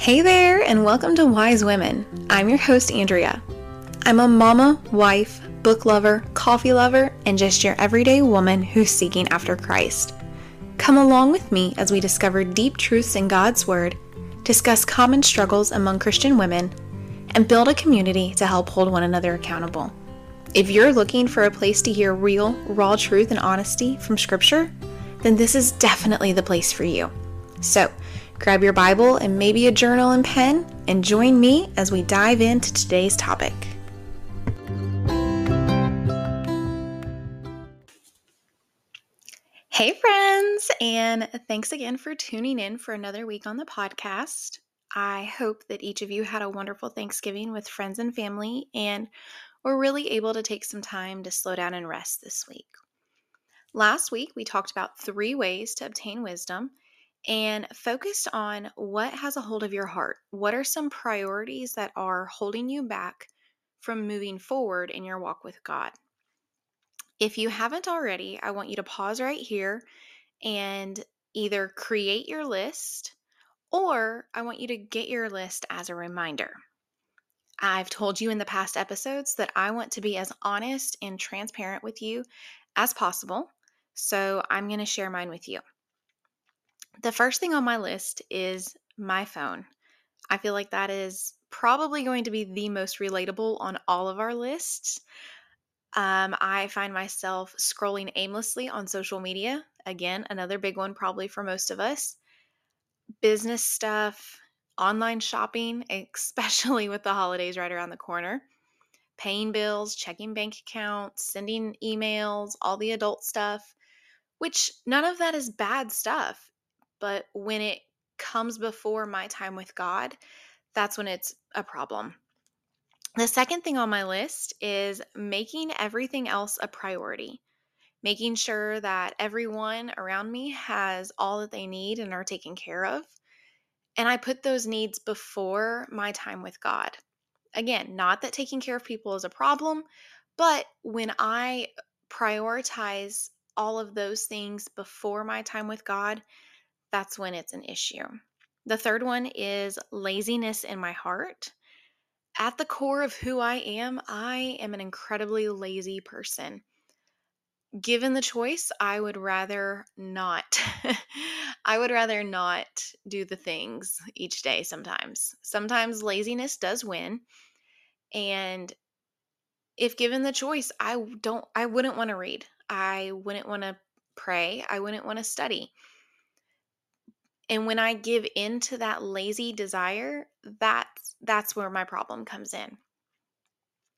Hey there, and welcome to Wise Women. I'm your host, Andrea. I'm a mama, wife, book lover, coffee lover, and just your everyday woman who's seeking after Christ. Come along with me as we discover deep truths in God's Word, discuss common struggles among Christian women, and build a community to help hold one another accountable. If you're looking for a place to hear real, raw truth and honesty from Scripture, then this is definitely the place for you. So, grab your Bible and maybe a journal and pen, and join me as we dive into today's topic. Hey, friends, and thanks again for tuning in for another week on the podcast. I hope that each of you had a wonderful Thanksgiving with friends and family and were really able to take some time to slow down and rest this week. Last week, we talked about three ways to obtain wisdom and focused on what has a hold of your heart. What are some priorities that are holding you back from moving forward in your walk with God? If you haven't already, I want you to pause right here and either create your list or I want you to get your list as a reminder. I've told you in the past episodes that I want to be as honest and transparent with you as possible. So I'm going to share mine with you. The first thing on my list is my phone. I feel like that is probably going to be the most relatable on all of our lists. Um, I find myself scrolling aimlessly on social media. Again, another big one, probably for most of us. Business stuff, online shopping, especially with the holidays right around the corner, paying bills, checking bank accounts, sending emails, all the adult stuff, which none of that is bad stuff. But when it comes before my time with God, that's when it's a problem. The second thing on my list is making everything else a priority, making sure that everyone around me has all that they need and are taken care of. And I put those needs before my time with God. Again, not that taking care of people is a problem, but when I prioritize all of those things before my time with God, that's when it's an issue. The third one is laziness in my heart. At the core of who I am, I am an incredibly lazy person. Given the choice, I would rather not. I would rather not do the things each day sometimes. Sometimes laziness does win. And if given the choice, I don't I wouldn't want to read. I wouldn't want to pray. I wouldn't want to study. And when I give in to that lazy desire, that's that's where my problem comes in.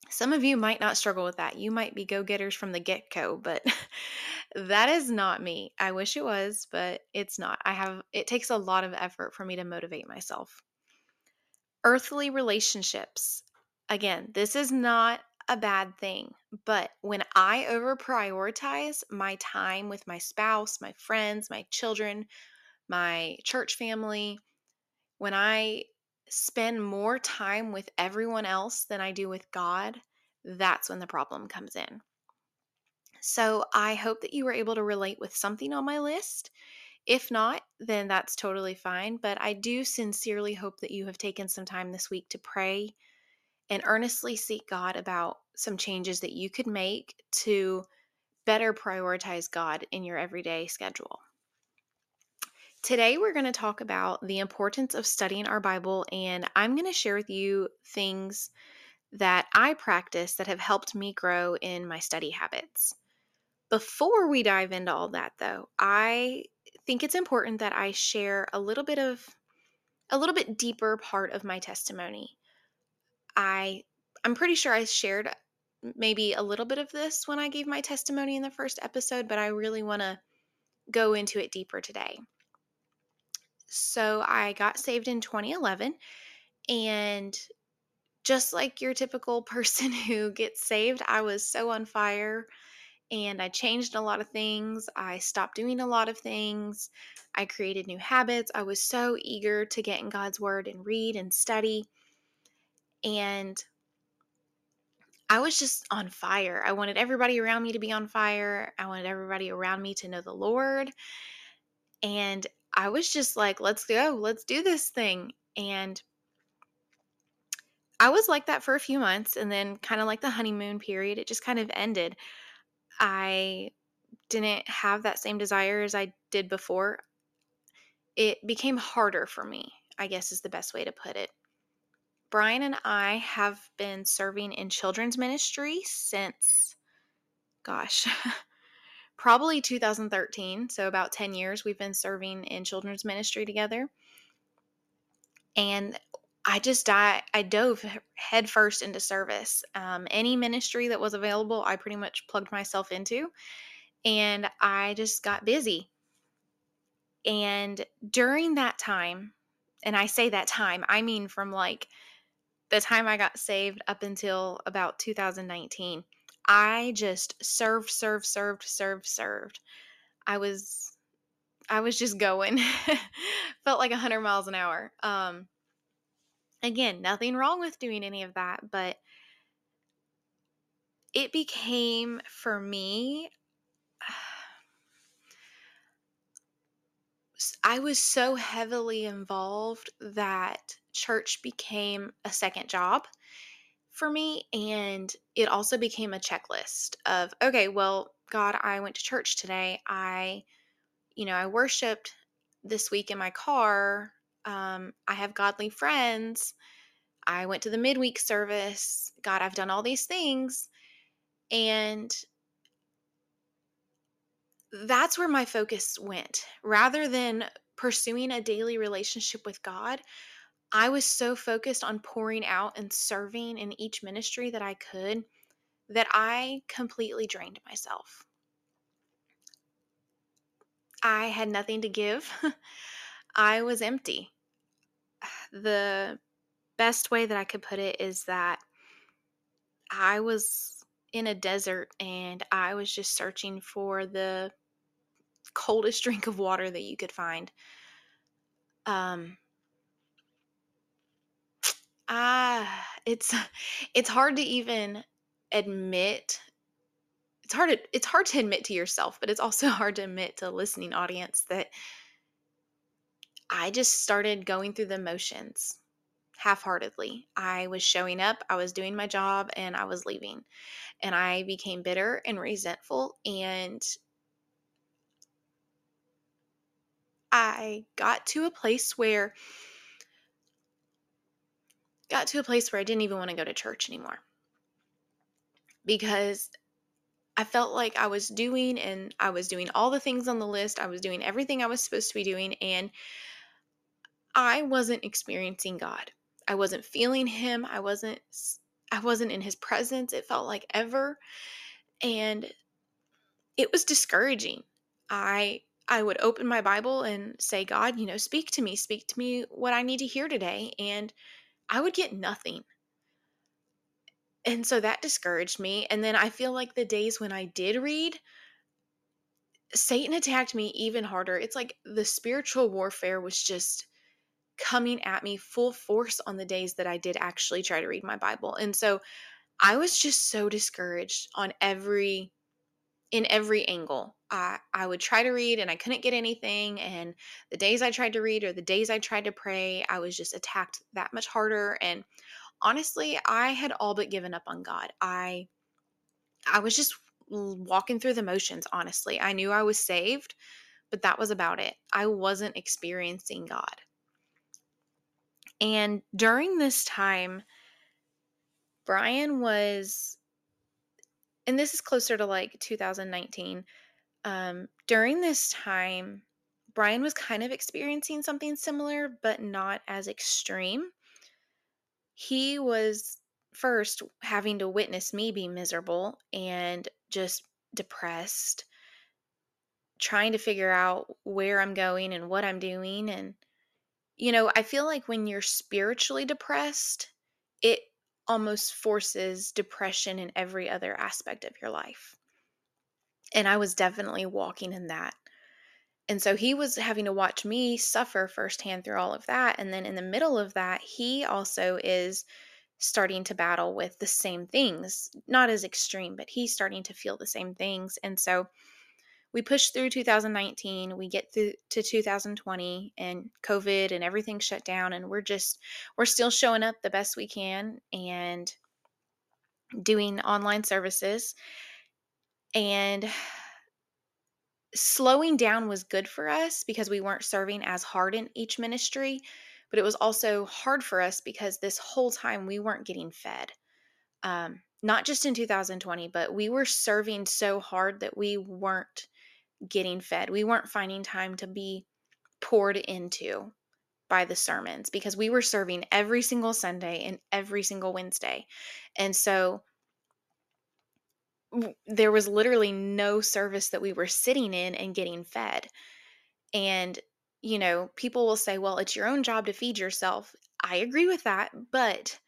Some of you might not struggle with that. You might be go-getters from the get-go, but that is not me. I wish it was, but it's not. I have it takes a lot of effort for me to motivate myself. Earthly relationships. Again, this is not a bad thing, but when I over prioritize my time with my spouse, my friends, my children, my church family, when I spend more time with everyone else than I do with God, that's when the problem comes in. So I hope that you were able to relate with something on my list. If not, then that's totally fine. But I do sincerely hope that you have taken some time this week to pray and earnestly seek God about some changes that you could make to better prioritize God in your everyday schedule. Today, we're going to talk about the importance of studying our Bible, and I'm going to share with you things that I practice that have helped me grow in my study habits. Before we dive into all that, though, I think it's important that I share a little bit of a little bit deeper part of my testimony. I I'm pretty sure I shared maybe a little bit of this when I gave my testimony in the first episode, but I really want to go into it deeper today. So I got saved in 2011 and just like your typical person who gets saved, I was so on fire and I changed a lot of things. I stopped doing a lot of things. I created new habits. I was so eager to get in God's word and read and study. And I was just on fire. I wanted everybody around me to be on fire. I wanted everybody around me to know the Lord. And I was just like, let's go, let's do this thing. And I was like that for a few months and then kind of like the honeymoon period, it just kind of ended. I didn't have that same desire as I did before. It became harder for me, I guess is the best way to put it. Brian and I have been serving in children's ministry since, gosh, probably 2013. So, about 10 years we've been serving in children's ministry together. And I just I, I dove headfirst into service. Um, any ministry that was available, I pretty much plugged myself into, and I just got busy. And during that time, and I say that time, I mean from like the time I got saved up until about 2019, I just served, served, served, served, served. I was I was just going. Felt like 100 miles an hour. Um again, nothing wrong with doing any of that, but it became for me I was so heavily involved that church became a second job for me. And it also became a checklist of, okay, well, God, I went to church today. I, you know, I worshiped this week in my car. Um, I have godly friends. I went to the midweek service. God, I've done all these things. And that's where my focus went. Rather than pursuing a daily relationship with God, I was so focused on pouring out and serving in each ministry that I could that I completely drained myself. I had nothing to give. I was empty. The best way that I could put it is that I was in a desert and I was just searching for the coldest drink of water that you could find. Um, ah, it's it's hard to even admit. It's hard to it's hard to admit to yourself, but it's also hard to admit to a listening audience that I just started going through the motions half-heartedly. I was showing up, I was doing my job, and I was leaving. And I became bitter and resentful and I got to a place where got to a place where I didn't even want to go to church anymore. Because I felt like I was doing and I was doing all the things on the list. I was doing everything I was supposed to be doing and I wasn't experiencing God. I wasn't feeling him. I wasn't I wasn't in his presence. It felt like ever and it was discouraging. I I would open my Bible and say, God, you know, speak to me, speak to me what I need to hear today. And I would get nothing. And so that discouraged me. And then I feel like the days when I did read, Satan attacked me even harder. It's like the spiritual warfare was just coming at me full force on the days that I did actually try to read my Bible. And so I was just so discouraged on every in every angle. I, I would try to read and I couldn't get anything. And the days I tried to read or the days I tried to pray, I was just attacked that much harder. And honestly, I had all but given up on God. I I was just walking through the motions, honestly. I knew I was saved, but that was about it. I wasn't experiencing God. And during this time, Brian was and this is closer to like 2019. Um, during this time, Brian was kind of experiencing something similar, but not as extreme. He was first having to witness me be miserable and just depressed, trying to figure out where I'm going and what I'm doing. And, you know, I feel like when you're spiritually depressed, it almost forces depression in every other aspect of your life. And I was definitely walking in that. And so he was having to watch me suffer firsthand through all of that. And then in the middle of that, he also is starting to battle with the same things, not as extreme, but he's starting to feel the same things. And so we push through 2019, we get through to 2020 and COVID and everything shut down and we're just we're still showing up the best we can and doing online services. And slowing down was good for us because we weren't serving as hard in each ministry, but it was also hard for us because this whole time we weren't getting fed. Um, not just in 2020, but we were serving so hard that we weren't getting fed. We weren't finding time to be poured into by the sermons because we were serving every single Sunday and every single Wednesday. And so there was literally no service that we were sitting in and getting fed. And, you know, people will say, well, it's your own job to feed yourself. I agree with that. But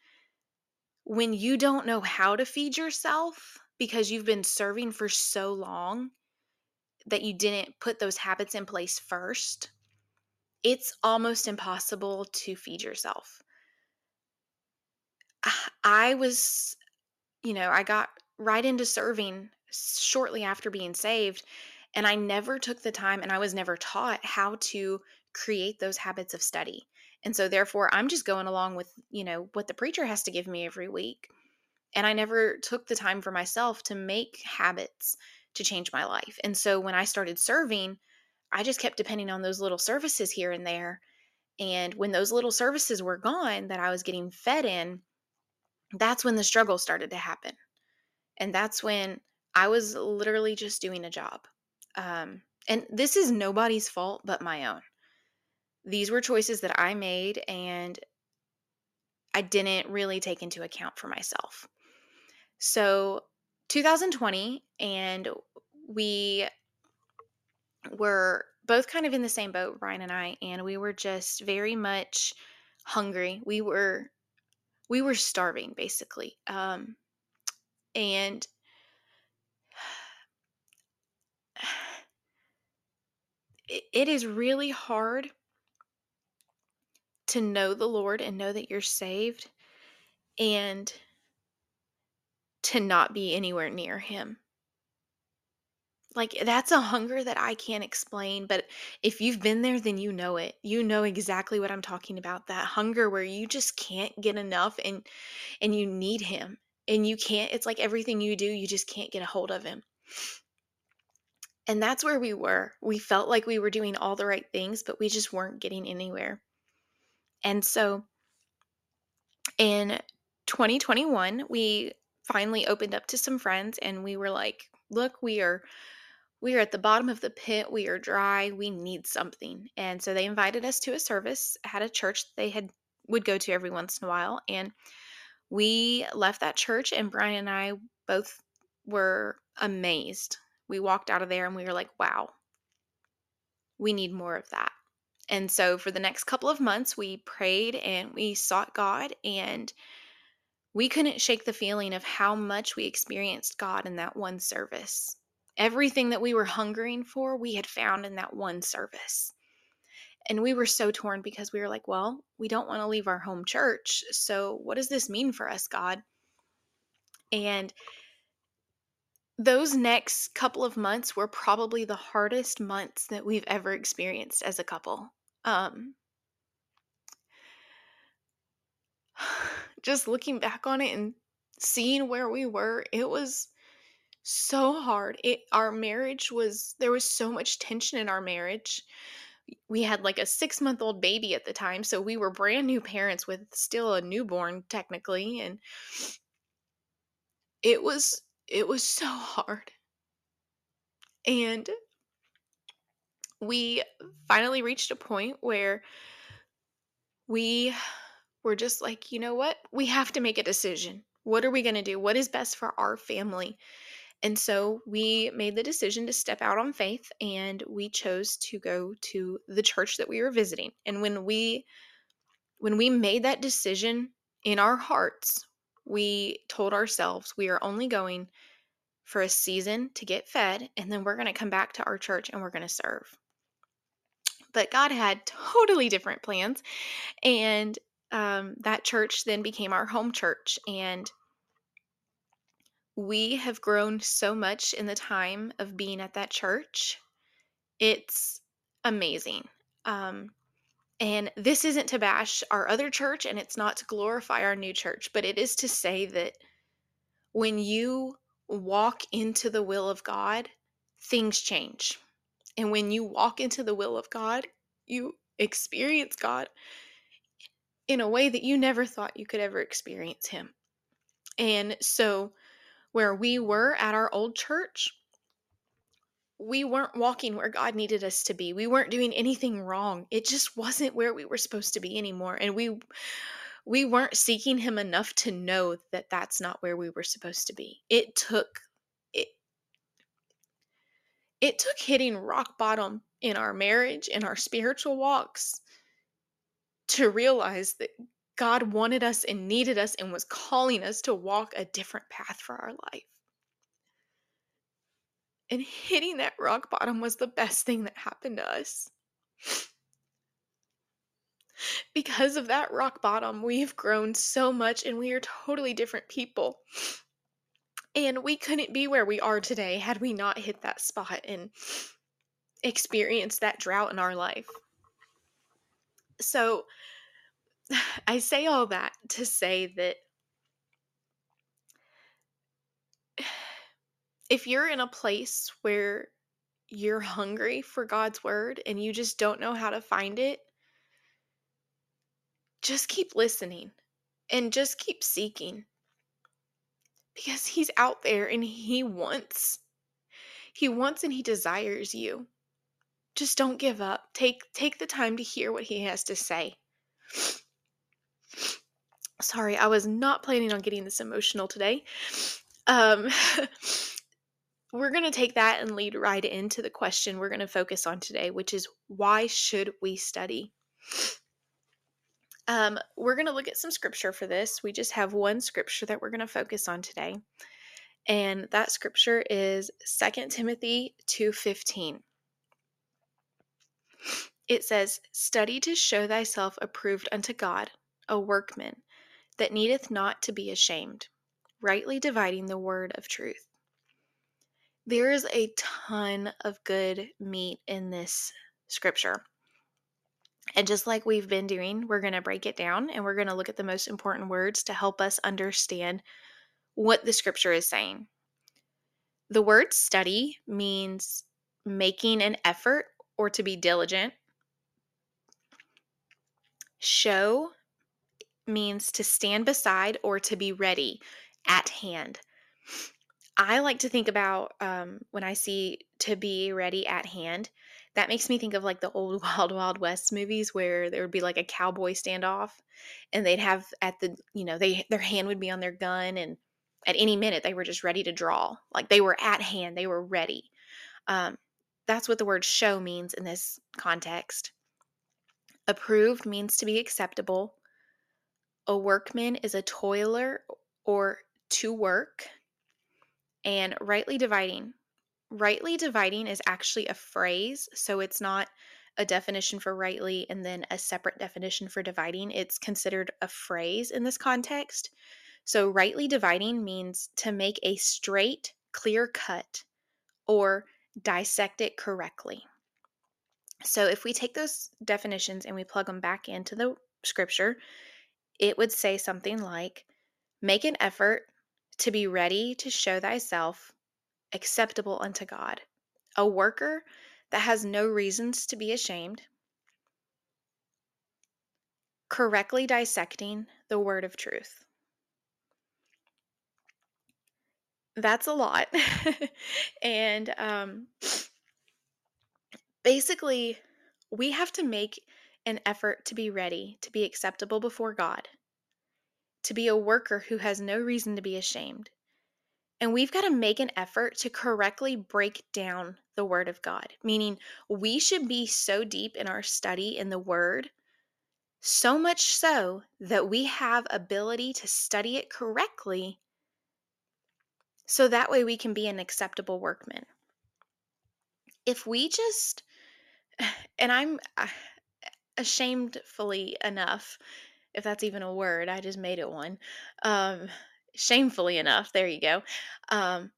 when you don't know how to feed yourself because you've been serving for so long that you didn't put those habits in place first, it's almost impossible to feed yourself. Ah, I was, you know, I got right into serving shortly after being saved. And I never took the time and I was never taught how to create those habits of study. And so therefore I'm just going along with, you know, what the preacher has to give me every week. And I never took the time for myself to make habits to change my life. And so when I started serving, I just kept depending on those little services here and there. And when those little services were gone that I was getting fed in, that's when the struggle started to happen. And that's when I was literally just doing a job. Um, and this is nobody's fault but my own. These were choices that I made, and I didn't really take into account for myself. So, 2020, and we were both kind of in the same boat, Brian and I, and we were just very much hungry. We were we were starving basically. Um, and it is really hard to know the Lord and know that you're saved and to not be anywhere near Him. Like, that's a hunger that I can't explain, but if you've been there, then you know it. You know exactly what I'm talking about. That hunger where you just can't get enough and and you need him and you can't it's like everything you do you just can't get a hold of him and that's where we were we felt like we were doing all the right things but we just weren't getting anywhere and so in 2021 we finally opened up to some friends and we were like look we are we are at the bottom of the pit we are dry we need something and so they invited us to a service at a church they had would go to every once in a while and we left that church, and Brian and I both were amazed. We walked out of there and we were like, wow, we need more of that. And so for the next couple of months, we prayed and we sought God, and we couldn't shake the feeling of how much we experienced God in that one service. Everything that we were hungering for, we had found in that one service. And we were so torn because we were like, well, we don't want to leave our home church. So, what does this mean for us, God? And those next couple of months were probably the hardest months that we've ever experienced as a couple. Um, just looking back on it and seeing where we were, it was so hard. It our marriage was there was so much tension in our marriage we had like a six month old baby at the time. So we were brand new parents with still a newborn, technically. And it was, it was so hard. And we finally reached a point where we were just like, you know what? We have to make a decision. What are we going to do? What is best for our family? And so we made the decision to step out on faith and we chose to go to the church that we were visiting. And when we when we made that decision in our hearts, we told ourselves we are only going for a season to get fed and then we're going to come back to our church and we're going to serve. But God had totally different plans and um, that church then became our home church and we have grown so much in the time of being at that church. It's amazing. Um, and this isn't to bash our other church and it's not to glorify our new church, but it is to say that when you walk into the will of God, things change. And when you walk into the will of God, you experience God in a way that you never thought you could ever experience Him. And so, where we were at our old church, we weren't walking where God needed us to be. We weren't doing anything wrong. It just wasn't where we were supposed to be anymore. And we we weren't seeking him enough to know that that's not where we were supposed to be. It took it it took hitting rock bottom in our marriage in our spiritual walks to realize that God wanted us and needed us and was calling us to walk a different path for our life. And hitting that rock bottom was the best thing that happened to us. Because of that rock bottom, we've grown so much and we are totally different people. And we couldn't be where we are today had we not hit that spot and experienced that drought in our life. So I say all that to say that if you're in a place where you're hungry for God's word and you just don't know how to find it, just keep listening and just keep seeking because he's out there and he wants he wants and he desires you just don't give up take take the time to hear what he has to say sorry i was not planning on getting this emotional today um we're going to take that and lead right into the question we're going to focus on today, which is why should we study? Um, we're going to look at some scripture for this. We just have one scripture that we're going to focus on today. And that scripture is 2 Timothy 2:15. It says, "Study to show thyself approved unto God, a workman that needeth not to be ashamed, rightly dividing the word of truth." There is a ton of good meat in this scripture. And just like we've been doing, we're going to break it down and we're going to look at the most important words to help us understand what the scripture is saying. The word study means making an effort or to be diligent. Show means to stand beside or to be ready, at hand. I like to think about um, when I see to be ready at hand. That makes me think of like the old Wild Wild West movies where there would be like a cowboy standoff, and they'd have at the you know they their hand would be on their gun, and at any minute they were just ready to draw. Like they were at hand, they were ready. Um, that's what the word show means in this context. Approved means to be acceptable. A workman is a toiler or to work and rightly dividing. Rightly dividing is actually a phrase, so it's not a definition for rightly and then a separate definition for dividing. It's considered a phrase in this context. So, rightly dividing means to make a straight, clear cut or dissect it correctly. So, if we take those definitions and we plug them back into the scripture, it would say something like make an effort to be ready to show thyself acceptable unto God, a worker that has no reasons to be ashamed, correctly dissecting the word of truth. That's a lot. and um, basically, we have to make an effort to be ready, to be acceptable before God to be a worker who has no reason to be ashamed. And we've got to make an effort to correctly break down the Word of God, meaning we should be so deep in our study in the Word, so much so that we have ability to study it correctly so that way we can be an acceptable workman. If we just, and I'm uh, ashamedfully enough if that's even a word. I just made it one. Um, shamefully enough, there you go. Um,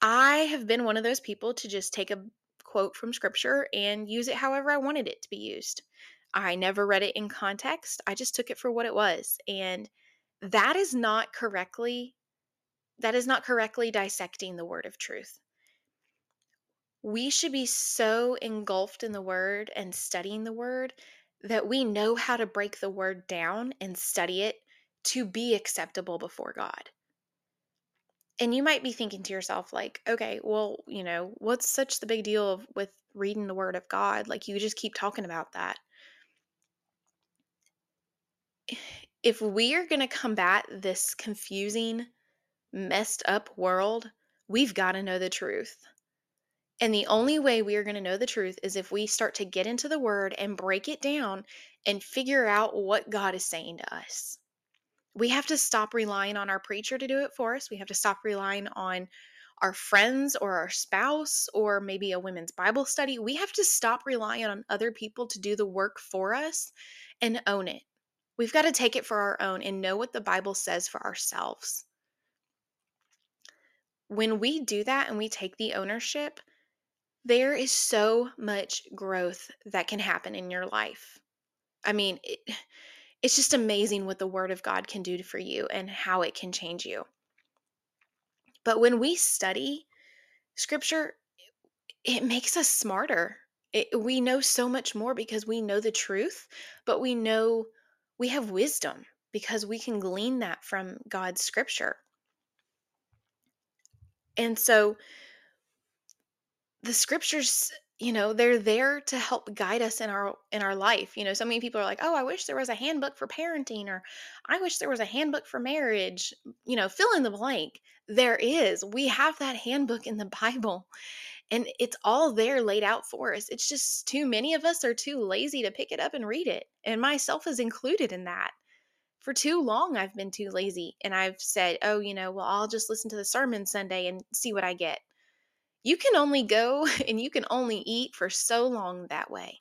I have been one of those people to just take a quote from scripture and use it however I wanted it to be used. I never read it in context. I just took it for what it was. And that is not correctly that is not correctly dissecting the word of truth. We should be so engulfed in the word and studying the word that we know how to break the word down and study it to be acceptable before God. And you might be thinking to yourself, like, okay, well, you know, what's such the big deal of, with reading the word of God? Like, you just keep talking about that. If we are going to combat this confusing, messed up world, we've got to know the truth. And the only way we are going to know the truth is if we start to get into the word and break it down and figure out what God is saying to us. We have to stop relying on our preacher to do it for us. We have to stop relying on our friends or our spouse or maybe a women's Bible study. We have to stop relying on other people to do the work for us and own it. We've got to take it for our own and know what the Bible says for ourselves. When we do that and we take the ownership, there is so much growth that can happen in your life. I mean, it, it's just amazing what the Word of God can do for you and how it can change you. But when we study Scripture, it makes us smarter. It, we know so much more because we know the truth, but we know we have wisdom because we can glean that from God's Scripture. And so the scriptures you know they're there to help guide us in our in our life you know so many people are like oh i wish there was a handbook for parenting or i wish there was a handbook for marriage you know fill in the blank. There is. We have that handbook in the bible and it's all there laid out for us. It's just too many of us are too lazy to pick it up and read it and myself is included in that for too long i've been too lazy and i've said oh you know well i'll just listen to the sermon sunday and see what i get you can only go and you can only eat for so long that way.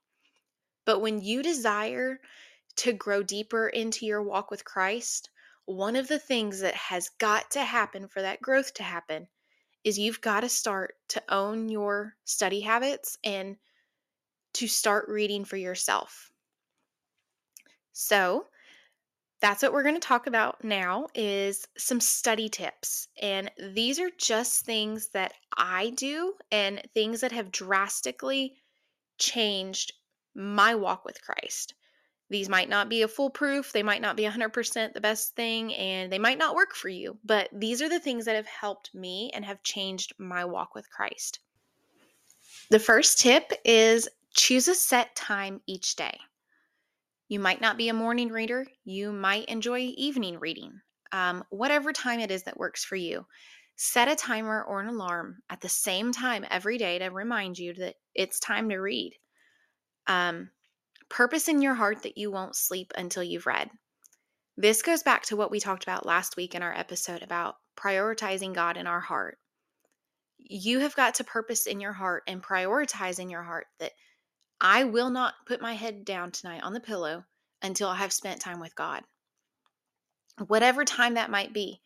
But when you desire to grow deeper into your walk with Christ, one of the things that has got to happen for that growth to happen is you've got to start to own your study habits and to start reading for yourself. So, that's what we're going to talk about now is some study tips and these are just things that i do and things that have drastically changed my walk with christ. These might not be a foolproof they might not be 100% the best thing and they might not work for you but these are the things that have helped me and have changed my walk with christ. The first tip is choose a set time each day you might not be a morning reader, you might enjoy evening reading. Um, whatever time it is that works for you. Set a timer or an alarm at the same time every day to remind you that it's time to read. Um, purpose in your heart that you won't sleep until you've read. This goes back to what we talked about last week in our episode about prioritizing God in our heart. You have got to purpose in your heart and prioritize in your heart that I will not put my head down tonight on the pillow until I have spent time with God. Whatever time that might be.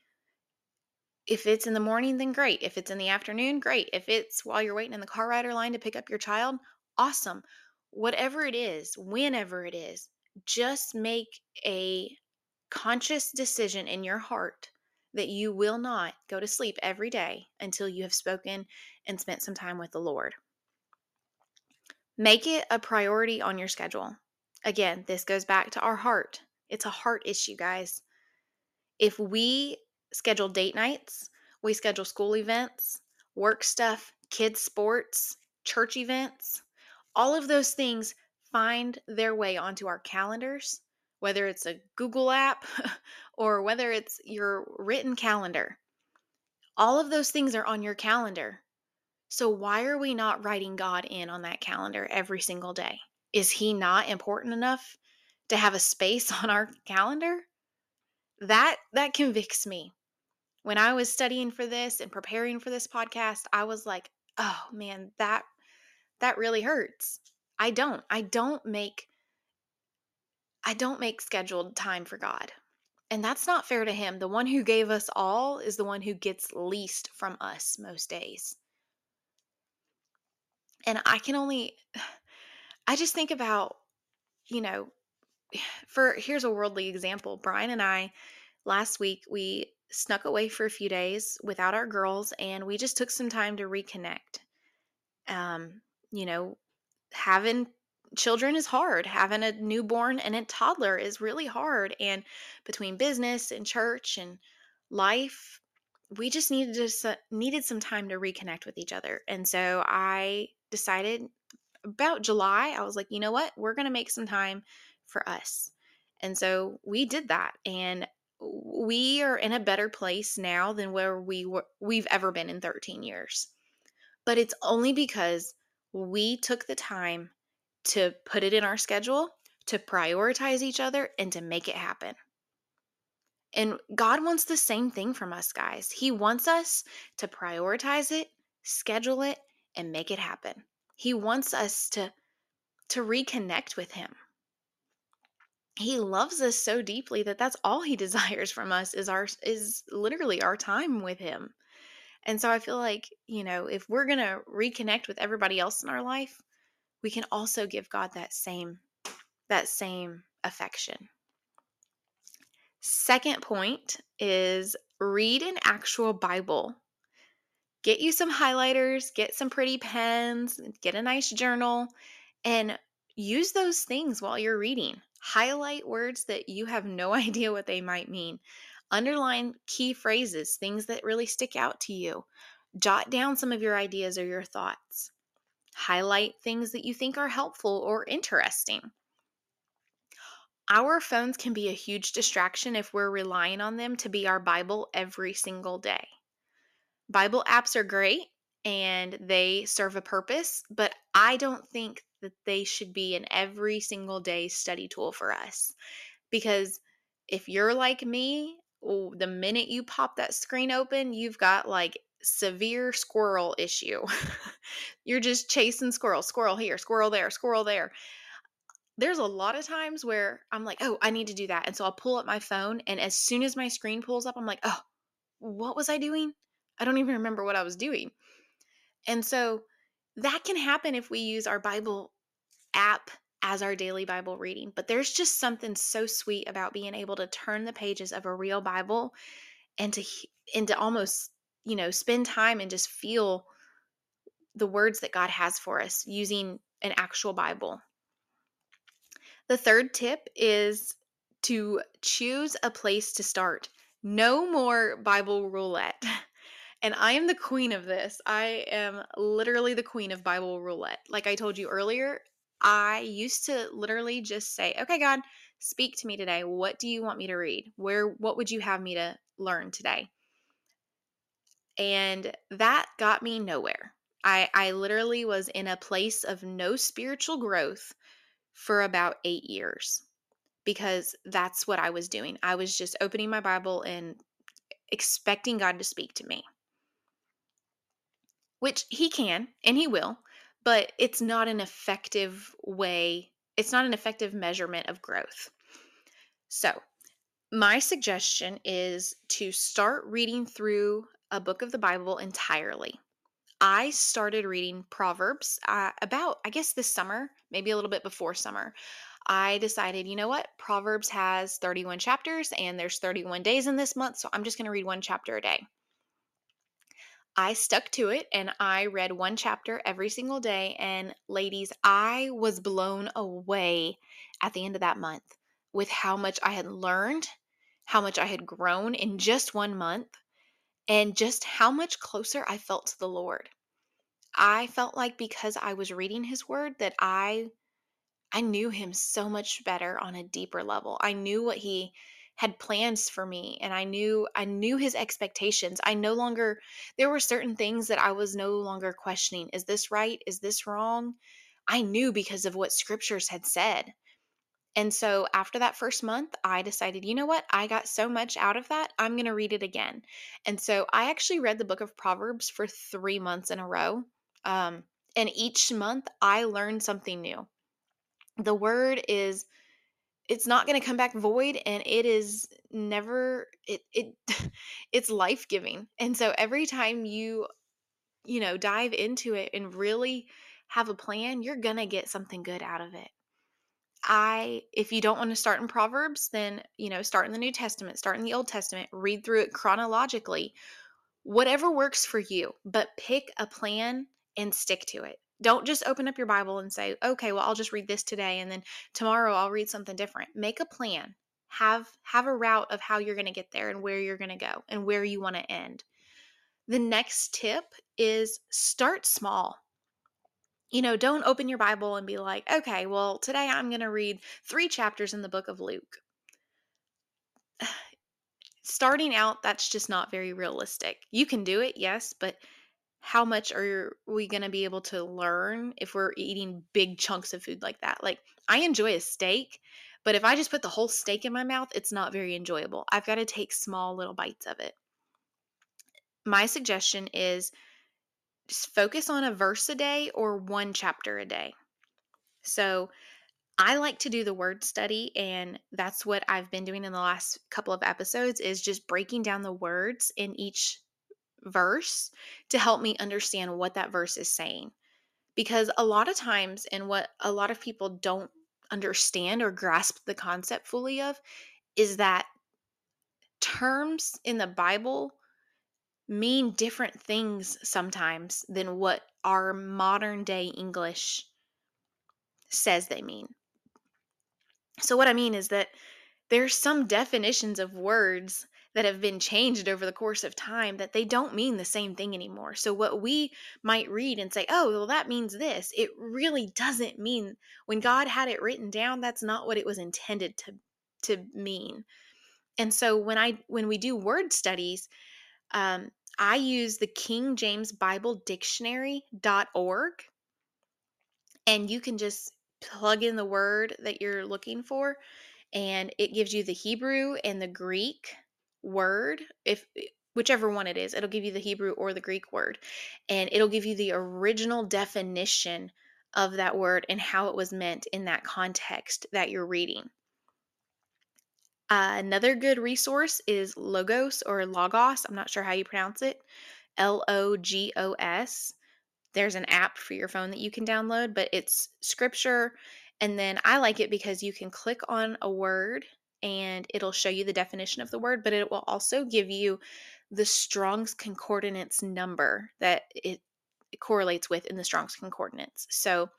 If it's in the morning, then great. If it's in the afternoon, great. If it's while you're waiting in the car rider line to pick up your child, awesome. Whatever it is, whenever it is, just make a conscious decision in your heart that you will not go to sleep every day until you have spoken and spent some time with the Lord. Make it a priority on your schedule. Again, this goes back to our heart. It's a heart issue, guys. If we schedule date nights, we schedule school events, work stuff, kids' sports, church events, all of those things find their way onto our calendars, whether it's a Google app or whether it's your written calendar. All of those things are on your calendar. So, why are we not writing God in on that calendar every single day? Is He not important enough to have a space on our calendar? That that convicts me. When I was studying for this and preparing for this podcast, I was like, "Oh man, that that really hurts." I don't. I don't make I don't make scheduled time for God. And that's not fair to him. The one who gave us all is the one who gets least from us most days. And I can only, I just think about, you know, for here's a worldly example. Brian and I, last week, we snuck away for a few days without our girls and we just took some time to reconnect. Um, you know, having children is hard. Having a newborn and a toddler is really hard. And between business and church and life, we just needed to needed some time to reconnect with each other. And so I decided about July, I was like, you know what? We're going to make some time for us. And so we did that. And we are in a better place now than where we were we've ever been in 13 years. But it's only because we took the time to put it in our schedule, to prioritize each other, and to make it happen. And God wants the same thing from us, guys. He wants us to prioritize it, schedule it, and make it happen. He wants us to, to reconnect with Him. He loves us so deeply that that's all He desires from us is our is literally our time with Him. And so I feel like, you know, if we're going to reconnect with everybody else in our life, we can also give God that same that same affection. Second point is read an actual Bible. Get you some highlighters, get some pretty pens, get a nice journal, and use those things while you're reading. Highlight words that you have no idea what they might mean. Underline key phrases, things that really stick out to you. Jot down some of your ideas or your thoughts. Highlight things that you think are helpful or interesting. Our phones can be a huge distraction if we're relying on them to be our Bible every single day. Bible apps are great and they serve a purpose, but I don't think that they should be an every single day study tool for us. Because if you're like me, the minute you pop that screen open, you've got like severe squirrel issue. You're just chasing squirrel, squirrel here, squirrel there, squirrel there. There's a lot of times where I'm like, oh, I need to do that. And so I'll pull up my phone. And as soon as my screen pulls up, I'm like, oh, what was I doing? I don't even remember what I was doing. And so that can happen if we use our Bible app as our daily Bible reading. But there's just something so sweet about being able to turn the pages of a real Bible and to and to almost you know, spend time and just feel the words that God has for us using an actual Bible. The third tip is to choose a place to start. No more Bible roulette. And I am the queen of this. I am literally the queen of Bible roulette. Like I told you earlier, I used to literally just say, "Okay, God, speak to me today. What do you want me to read? Where what would you have me to learn today?" And that got me nowhere. I, I literally was in a place of no spiritual growth for about eight years because that's what I was doing. I was just opening my Bible and expecting God to speak to me, which He can and He will, but it's not an effective way, it's not an effective measurement of growth. So, my suggestion is to start reading through a book of the Bible entirely. I started reading Proverbs uh, about, I guess, this summer, maybe a little bit before summer. I decided, you know what? Proverbs has 31 chapters and there's 31 days in this month, so I'm just going to read one chapter a day. I stuck to it and I read one chapter every single day. And ladies, I was blown away at the end of that month with how much I had learned, how much I had grown in just one month and just how much closer I felt to the Lord. I felt like because I was reading his word that I I knew him so much better on a deeper level. I knew what he had plans for me and I knew I knew his expectations. I no longer there were certain things that I was no longer questioning. Is this right? Is this wrong? I knew because of what scriptures had said. And so after that first month, I decided, you know what? I got so much out of that. I'm going to read it again. And so I actually read the book of Proverbs for three months in a row. Um, and each month I learned something new. The word is it's not going to come back void and it is never it it it's life-giving. And so every time you you know, dive into it and really have a plan, you're going to get something good out of it. I if you don't want to start in Proverbs, then, you know, start in the New Testament, start in the Old Testament, read through it chronologically. Whatever works for you, but pick a plan and stick to it. Don't just open up your Bible and say, "Okay, well, I'll just read this today and then tomorrow I'll read something different." Make a plan. Have have a route of how you're going to get there and where you're going to go and where you want to end. The next tip is start small. You know, don't open your Bible and be like, "Okay, well, today I'm going to read 3 chapters in the book of Luke." Starting out, that's just not very realistic. You can do it, yes, but how much are we going to be able to learn if we're eating big chunks of food like that? Like, I enjoy a steak, but if I just put the whole steak in my mouth, it's not very enjoyable. I've got to take small little bites of it. My suggestion is focus on a verse a day or one chapter a day. So, I like to do the word study and that's what I've been doing in the last couple of episodes is just breaking down the words in each verse to help me understand what that verse is saying. Because a lot of times, and what a lot of people don't understand or grasp the concept fully of, is that terms in the Bible mean different things sometimes than what our modern day English says they mean. So, what I mean is that there's some definitions of words that have been changed over the course of time that they don't mean the same thing anymore. So, what we might read and say, oh, well, that means this, it really doesn't mean when God had it written down, that's not what it was intended to, to mean. And so, when I when we do word studies, um, I use the King James Bible Dictionary.org, and you can just plug in the word that you're looking for, and it gives you the Hebrew and the Greek word if eh, whichever one it is it'll give you the hebrew or the greek word and it'll give you the original definition of that word and how it was meant in that context that you're reading uh, another good resource is logos or logos i'm not sure how you pronounce it l-o-g-o-s there's an app for your phone that you can download but it's scripture and then i like it because you can click on a word and it'll show you the definition of the word, but it will also give you the Strong's Concordance number that it, it correlates with in the Strong's Concordance. So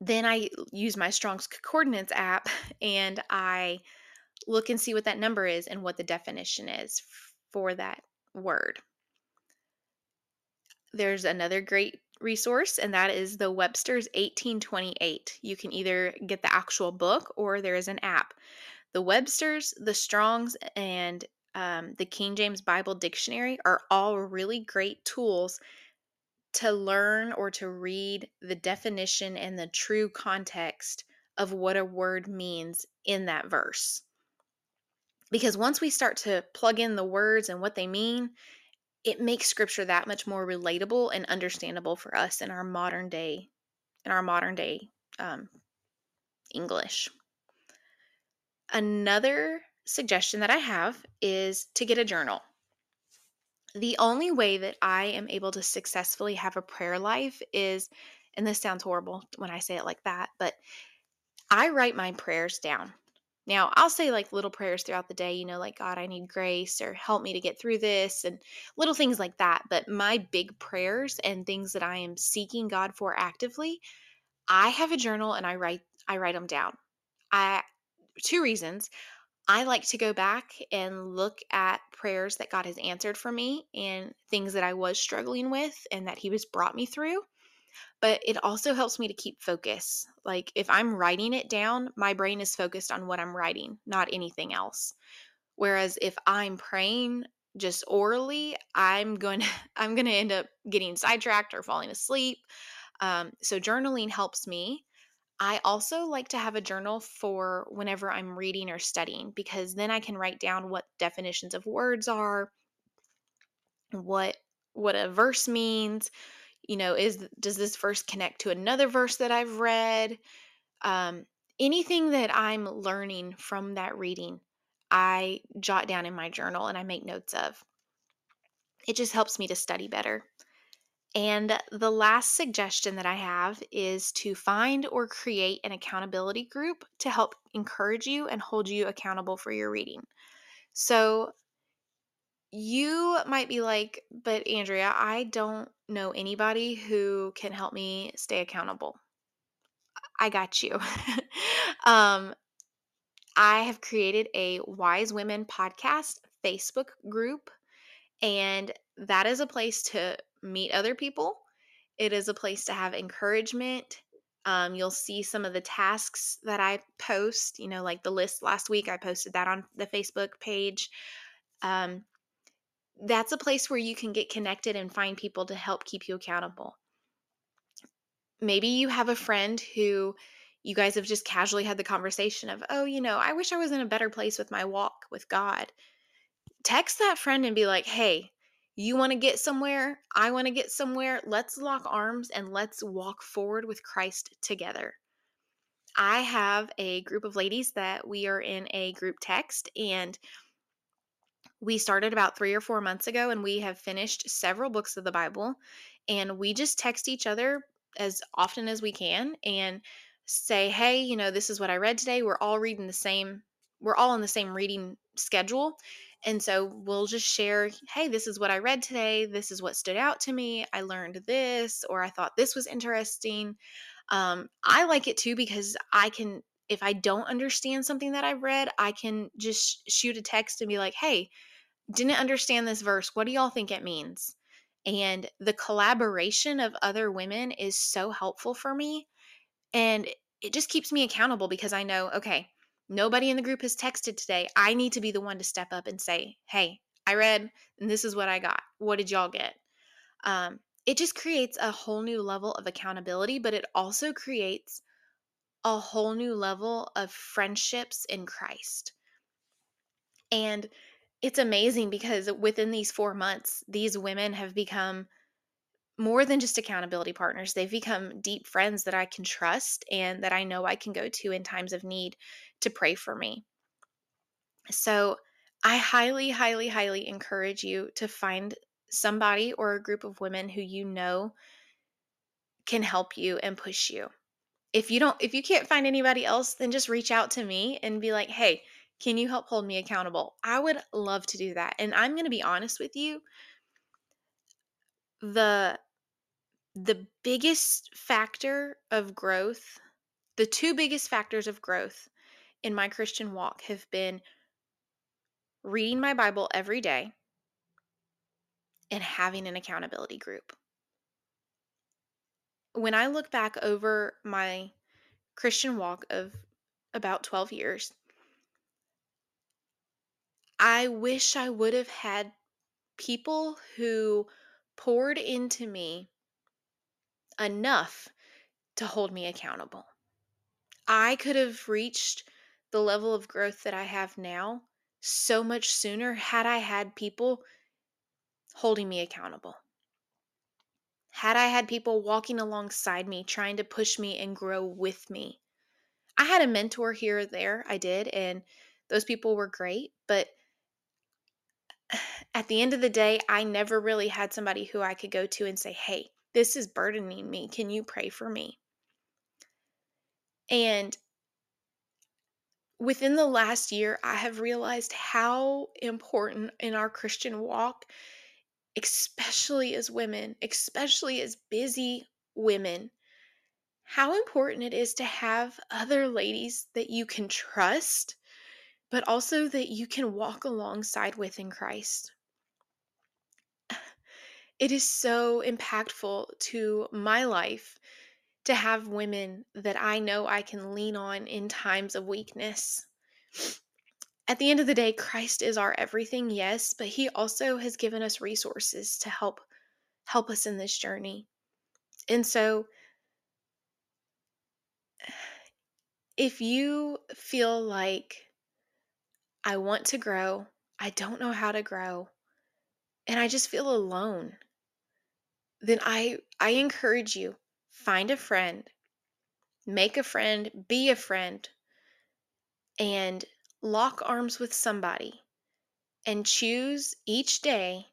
then I use my Strong's Concordance app and I look and see what that number is and what the definition is for that word. There's another great resource, and that is the Webster's 1828. You can either get the actual book or there is an app. The Webster's, the Strong's, and um, the King James Bible Dictionary are all really great tools to learn or to read the definition and the true context of what a word means in that verse. Because once we start to plug in the words and what they mean, it makes scripture that much more relatable and understandable for us in our modern day in our modern day um, english another suggestion that i have is to get a journal the only way that i am able to successfully have a prayer life is and this sounds horrible when i say it like that but i write my prayers down now, I'll say like little prayers throughout the day, you know, like, God, I need grace or help me to get through this and little things like that. But my big prayers and things that I am seeking God for actively, I have a journal and I write I write them down. I two reasons. I like to go back and look at prayers that God has answered for me and things that I was struggling with and that he has brought me through but it also helps me to keep focus. Like if I'm writing it down, my brain is focused on what I'm writing, not anything else. Whereas if I'm praying just orally, I'm going to I'm going to end up getting sidetracked or falling asleep. Um, so journaling helps me. I also like to have a journal for whenever I'm reading or studying because then I can write down what definitions of words are, what what a verse means, you know is does this verse connect to another verse that i've read um, anything that I'm learning from that reading, I jot down in my journal and I make notes of. It just helps me to study better. And the last suggestion that I have is to find or create an accountability group to help encourage you and hold you accountable for your reading. So you might be like, but Andrea, I don't know anybody who can help me stay accountable. I got you. um, I have created a Wise Women podcast Facebook group, and that is a place to meet other people. It is a place to have encouragement. Um, you'll see some of the tasks that I post, you know, like the list last week, I posted that on the Facebook page. Um, that's a place where you can get connected and find people to help keep you accountable. Maybe you have a friend who you guys have just casually had the conversation of, oh, you know, I wish I was in a better place with my walk with God. Text that friend and be like, hey, you want to get somewhere? I want to get somewhere. Let's lock arms and let's walk forward with Christ together. I have a group of ladies that we are in a group text, and we started about three or four months ago, and we have finished several books of the Bible. And we just text each other as often as we can and say, hey, you know, this is what I read today. We're all reading the same, we're all on the same reading schedule. And so we'll just share, hey, this is what I read today. This is what stood out to me. I learned this, or I thought this was interesting. Um, I like it too because I can, if I don't understand something that I've read, I can just shoot a text and be like, hey, didn't understand this verse. What do y'all think it means? And the collaboration of other women is so helpful for me. And it just keeps me accountable because I know, okay, nobody in the group has texted today. I need to be the one to step up and say, hey, I read and this is what I got. What did y'all get? Um, it just creates a whole new level of accountability, but it also creates a whole new level of friendships in Christ. And it's amazing because within these four months, these women have become more than just accountability partners. They've become deep friends that I can trust and that I know I can go to in times of need to pray for me. So I highly, highly, highly encourage you to find somebody or a group of women who you know can help you and push you. If you don't if you can't find anybody else, then just reach out to me and be like, "Hey, can you help hold me accountable?" I would love to do that. And I'm going to be honest with you, the the biggest factor of growth, the two biggest factors of growth in my Christian walk have been reading my Bible every day and having an accountability group. When I look back over my Christian walk of about 12 years, I wish I would have had people who poured into me enough to hold me accountable. I could have reached the level of growth that I have now so much sooner had I had people holding me accountable. Had I had people walking alongside me, trying to push me and grow with me. I had a mentor here or there, I did, and those people were great, but at the end of the day, I never really had somebody who I could go to and say, Hey, this is burdening me. Can you pray for me? And within the last year, I have realized how important in our Christian walk, especially as women, especially as busy women, how important it is to have other ladies that you can trust, but also that you can walk alongside with in Christ. It is so impactful to my life to have women that I know I can lean on in times of weakness. At the end of the day, Christ is our everything, yes, but he also has given us resources to help help us in this journey. And so if you feel like I want to grow, I don't know how to grow, and I just feel alone, then I I encourage you find a friend make a friend, be a friend, and lock arms with somebody and choose each day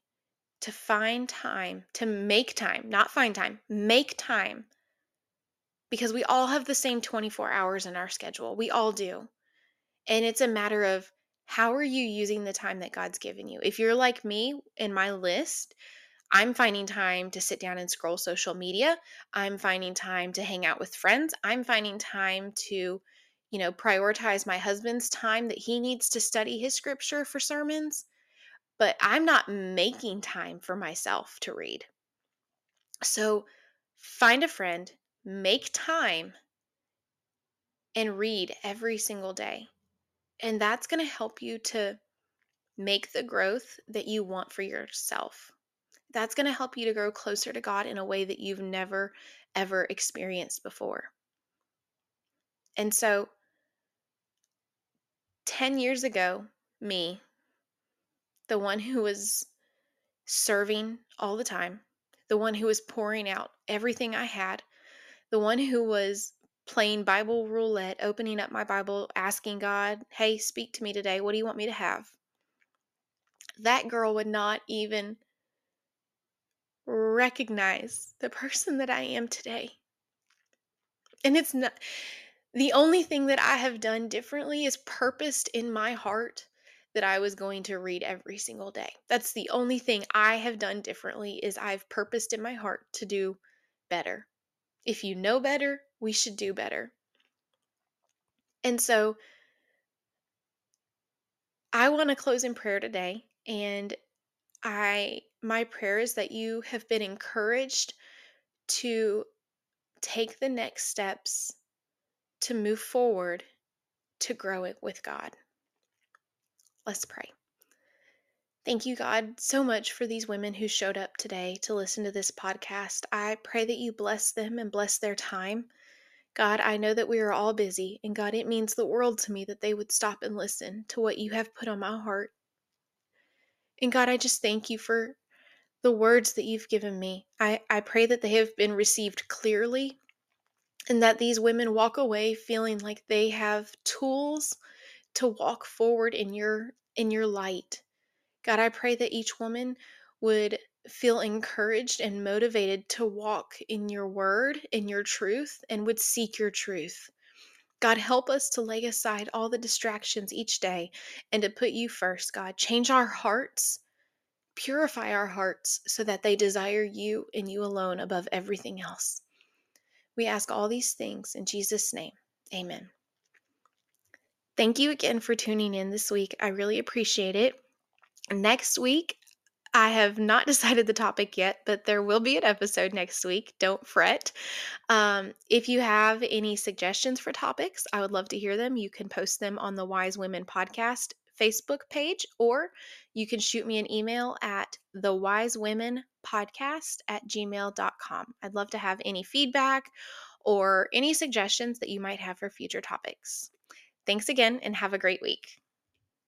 to find time, to make time, not find time, make time. Because we all have the same 24 hours in our schedule. We all do. And it's a matter of how are you using the time that God's given you? If you're like me in my list, I'm finding time to sit down and scroll social media. I'm finding time to hang out with friends. I'm finding time to, you know, prioritize my husband's time that he needs to study his scripture for sermons. But I'm not making time for myself to read. So find a friend, make time, and read every single day. And that's going to help you to make the growth that you want for yourself. That's going to help you to grow closer to God in a way that you've never, ever experienced before. And so, 10 years ago, me, the one who was serving all the time, the one who was pouring out everything I had, the one who was playing Bible roulette, opening up my Bible, asking God, hey, speak to me today. What do you want me to have? That girl would not even recognize the person that I am today. And it's not the only thing that I have done differently is purposed in my heart that I was going to read every single day. That's the only thing I have done differently is I've purposed in my heart to do better. If you know better, we should do better. And so I want to close in prayer today and I my prayer is that you have been encouraged to take the next steps to move forward to grow it with God. Let's pray. Thank you, God, so much for these women who showed up today to listen to this podcast. I pray that you bless them and bless their time. God, I know that we are all busy, and God, it means the world to me that they would stop and listen to what you have put on my heart. And God, I just thank you for the words that you've given me. I, I pray that they have been received clearly and that these women walk away feeling like they have tools to walk forward in your in your light. God, I pray that each woman would feel encouraged and motivated to walk in your word, in your truth, and would seek your truth. God, help us to lay aside all the distractions each day and to put you first, God. Change our hearts, purify our hearts so that they desire you and you alone above everything else. We ask all these things in Jesus' name. Amen. Thank you again for tuning in this week. I really appreciate it. Next week, I have not decided the topic yet, but there will be an episode next week. Don't fret. Um, if you have any suggestions for topics, I would love to hear them. You can post them on the Wise Women Podcast Facebook page, or you can shoot me an email at the Wise Women Podcast at gmail.com. I'd love to have any feedback or any suggestions that you might have for future topics. Thanks again and have a great week.